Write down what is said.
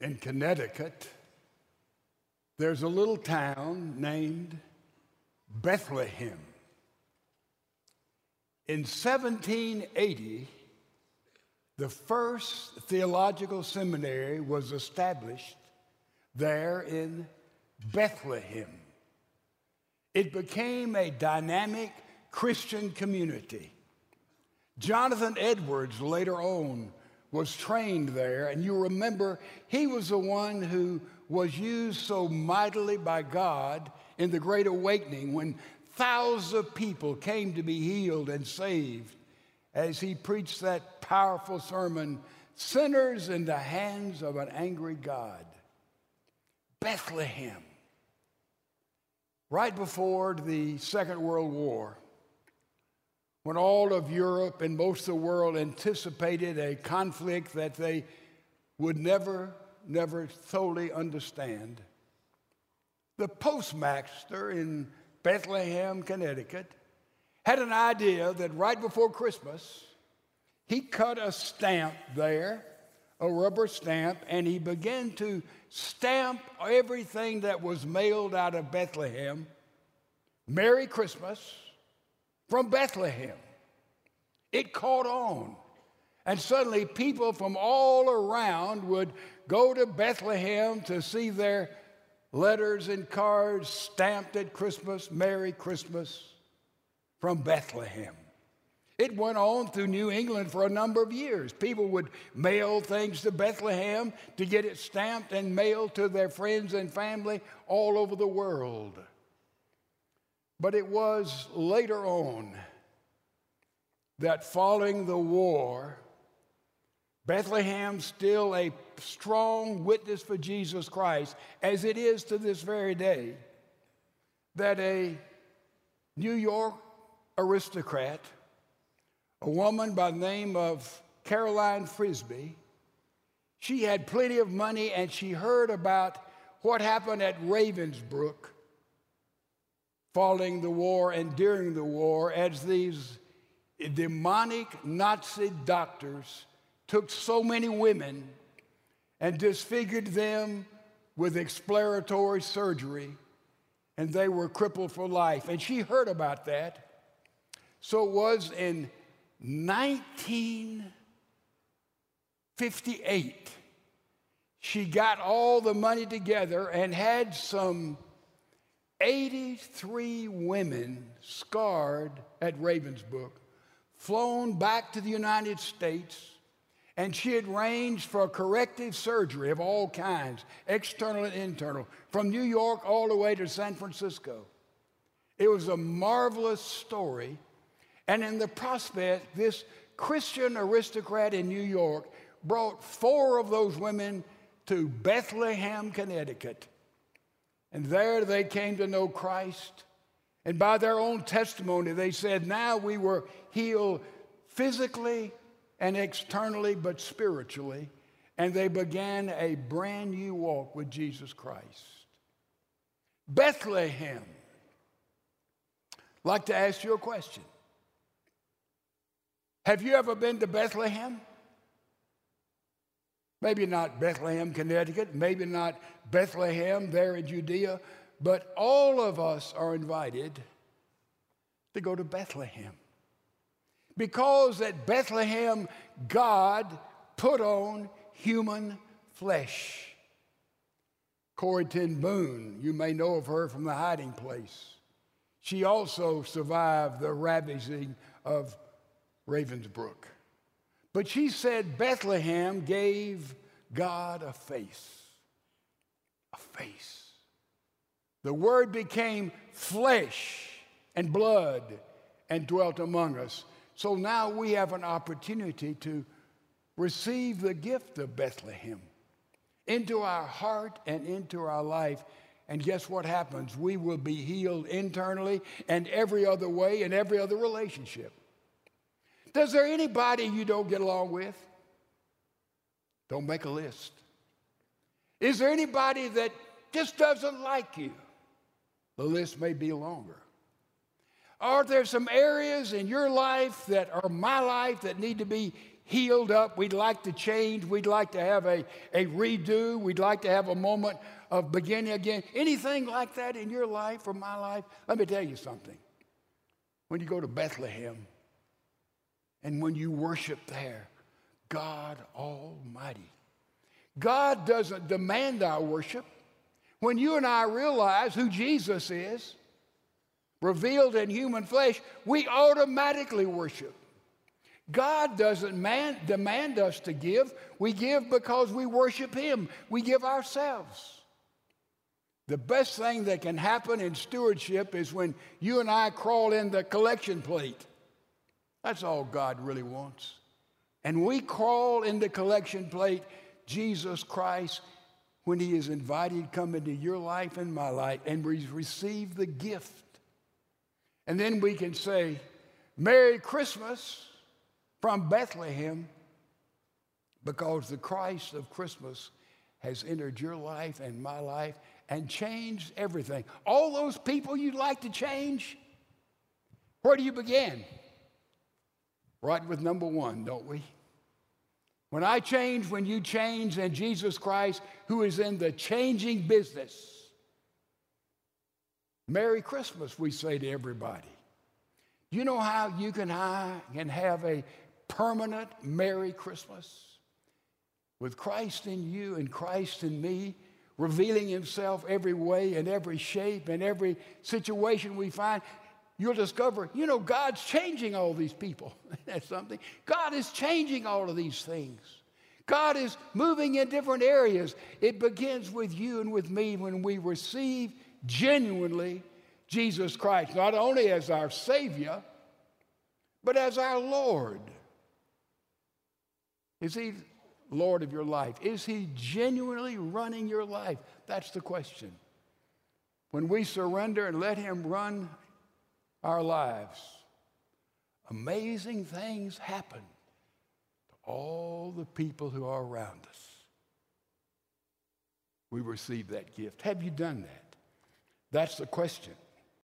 in Connecticut, there's a little town named Bethlehem. In 1780, the first theological seminary was established there in Bethlehem. It became a dynamic Christian community. Jonathan Edwards later on was trained there, and you remember he was the one who was used so mightily by God in the Great Awakening when thousands of people came to be healed and saved as he preached that powerful sermon Sinners in the Hands of an Angry God. Bethlehem. Right before the Second World War, when all of Europe and most of the world anticipated a conflict that they would never, never totally understand, the postmaster in Bethlehem, Connecticut, had an idea that right before Christmas, he cut a stamp there, a rubber stamp, and he began to stamp everything that was mailed out of Bethlehem. Merry Christmas from Bethlehem. It caught on. And suddenly, people from all around would go to Bethlehem to see their letters and cards stamped at Christmas, Merry Christmas from Bethlehem. It went on through New England for a number of years. People would mail things to Bethlehem to get it stamped and mailed to their friends and family all over the world. But it was later on that following the war, Bethlehem still a strong witness for Jesus Christ, as it is to this very day, that a New York aristocrat, a woman by the name of Caroline Frisbee, she had plenty of money and she heard about what happened at Ravensbrück following the war and during the war as these demonic Nazi doctors took so many women and disfigured them with exploratory surgery, and they were crippled for life. And she heard about that. So it was in 1958. She got all the money together and had some 83 women scarred at Ravensbrück, flown back to the United States, and she had arranged for corrective surgery of all kinds, external and internal, from New York all the way to San Francisco. It was a marvelous story. And in the prospect, this Christian aristocrat in New York brought four of those women to Bethlehem, Connecticut. And there they came to know Christ. And by their own testimony, they said, now we were healed physically and externally, but spiritually. And they began a brand new walk with Jesus Christ. Bethlehem. I'd like to ask you a question. Have you ever been to Bethlehem? Maybe not Bethlehem, Connecticut, maybe not Bethlehem there in Judea, but all of us are invited to go to Bethlehem. Because at Bethlehem, God put on human flesh. Corrie ten Boom, you may know of her from the hiding place. She also survived the ravaging of Ravensbrück. But she said Bethlehem gave God a face. A face. The Word became flesh and blood and dwelt among us. So now we have an opportunity to receive the gift of Bethlehem into our heart and into our life. And guess what happens? We will be healed internally and every other way in every other relationship. Does there anybody you don't get along with? Don't make a list. Is there anybody that just doesn't like you? The list may be longer. Are there some areas in your life that are my life that need to be healed up. We'd like to change. We'd like to have a, a redo. We'd like to have a moment of beginning again. Anything like that in your life or my life? Let me tell you something. When you go to Bethlehem and when you worship there, God Almighty, God doesn't demand our worship. When you and I realize who Jesus is, revealed in human flesh, we automatically worship. God doesn't man, demand us to give. We give because we worship Him. We give ourselves. The best thing that can happen in stewardship is when you and I crawl in the collection plate. That's all God really wants. And we crawl in the collection plate, Jesus Christ, when He is invited come into your life and my life, and we receive the gift. And then we can say, Merry Christmas from Bethlehem, because the Christ of Christmas has entered your life and my life and changed everything. All those people you'd like to change, where do you begin? Right with number one, don't we? When I change, when you change, and Jesus Christ, who is in the changing business. Merry Christmas, we say to everybody. You know how you can, can have a permanent Merry Christmas? With Christ in you and Christ in me, revealing himself every way and every shape and every situation we find, you'll discover, you know, God's changing all these people. That's something. God is changing all of these things. God is moving in different areas. It begins with you and with me when we receive genuinely Jesus Christ, not only as our Savior, but as our Lord. Is He Lord of your life? Is He genuinely running your life? That's the question. When we surrender and let Him run our lives, amazing things happen to all the people who are around us. We receive that gift. Have you done that? That's the question.